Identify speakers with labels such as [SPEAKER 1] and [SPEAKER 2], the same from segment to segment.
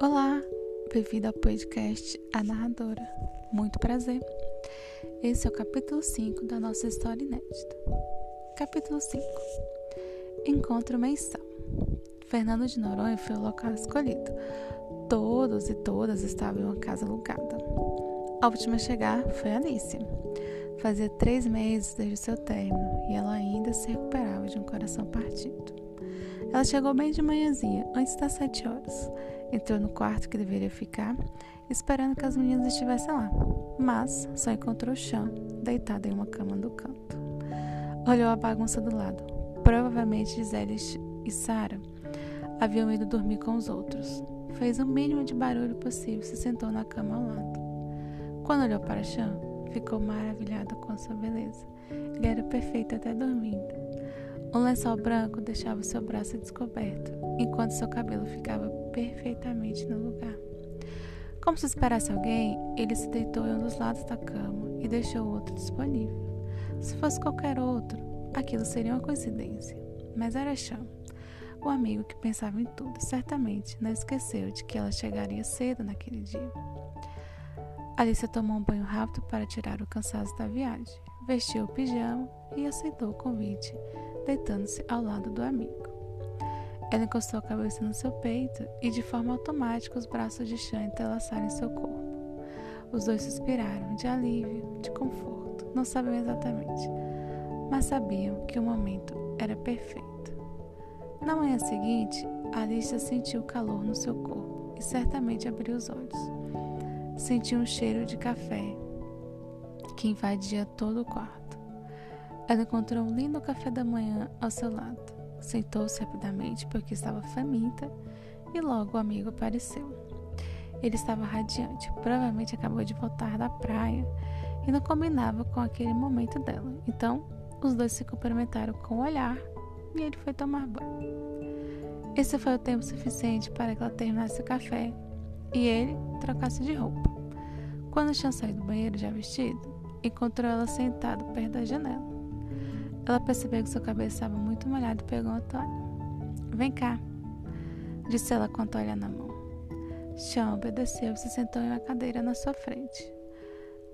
[SPEAKER 1] Olá, bem-vindo ao podcast A Narradora. Muito prazer. Esse é o capítulo 5 da nossa história inédita. Capítulo 5 Encontro mensal. Fernando de Noronha foi o local escolhido. Todos e todas estavam em uma casa alugada. A última a chegar foi Alicia. Fazia três meses desde seu término e ela ainda se recuperava de um coração partido. Ela chegou bem de manhãzinha, antes das sete horas. Entrou no quarto que deveria ficar, esperando que as meninas estivessem lá, mas só encontrou o chão, deitado em uma cama no canto. Olhou a bagunça do lado. Provavelmente Gisele e Sara haviam ido dormir com os outros. Fez o mínimo de barulho possível e se sentou na cama ao lado. Quando olhou para chão, ficou maravilhada com sua beleza. Ele era perfeito até dormindo. Um lençol branco deixava seu braço descoberto, enquanto seu cabelo ficava perfeitamente no lugar. Como se esperasse alguém, ele se deitou em um dos lados da cama e deixou o outro disponível. Se fosse qualquer outro, aquilo seria uma coincidência. Mas era Chão, o amigo que pensava em tudo, certamente não esqueceu de que ela chegaria cedo naquele dia. Alicia tomou um banho rápido para tirar o cansaço da viagem, vestiu o pijama e aceitou o convite deitando-se ao lado do amigo. Ela encostou a cabeça no seu peito e, de forma automática, os braços de Chan entrelaçaram seu corpo. Os dois suspiraram de alívio, de conforto. Não sabiam exatamente, mas sabiam que o momento era perfeito. Na manhã seguinte, Alicia sentiu calor no seu corpo e certamente abriu os olhos. Sentiu um cheiro de café que invadia todo o quarto. Ela encontrou um lindo café da manhã ao seu lado. Sentou-se rapidamente porque estava faminta e logo o amigo apareceu. Ele estava radiante, provavelmente acabou de voltar da praia e não combinava com aquele momento dela. Então, os dois se cumprimentaram com o um olhar e ele foi tomar banho. Esse foi o tempo suficiente para que ela terminasse o café e ele trocasse de roupa. Quando tinha saído do banheiro já vestido, encontrou ela sentada perto da janela. Ela percebeu que seu cabelo estava muito molhado e pegou a toalha. Vem cá, disse ela com a toalha na mão. Sean obedeceu e se sentou em uma cadeira na sua frente.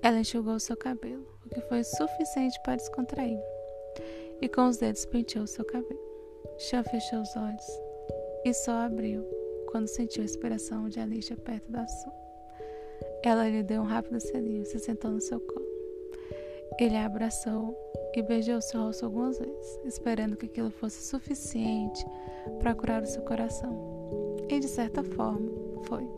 [SPEAKER 1] Ela enxugou seu cabelo, o que foi suficiente para descontrair, e com os dedos penteou seu cabelo. Sean fechou os olhos e só abriu quando sentiu a inspiração de Alicia perto da sua. Ela lhe deu um rápido selinho e se sentou no seu colo. Ele a abraçou e beijou seu rosto algumas vezes, esperando que aquilo fosse suficiente para curar o seu coração. E de certa forma, foi.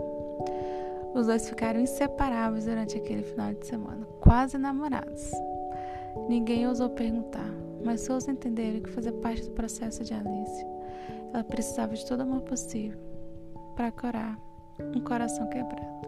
[SPEAKER 1] Os dois ficaram inseparáveis durante aquele final de semana, quase namorados. Ninguém ousou perguntar, mas todos entenderam que fazia parte do processo de Alice. Ela precisava de todo amor possível para curar um coração quebrado.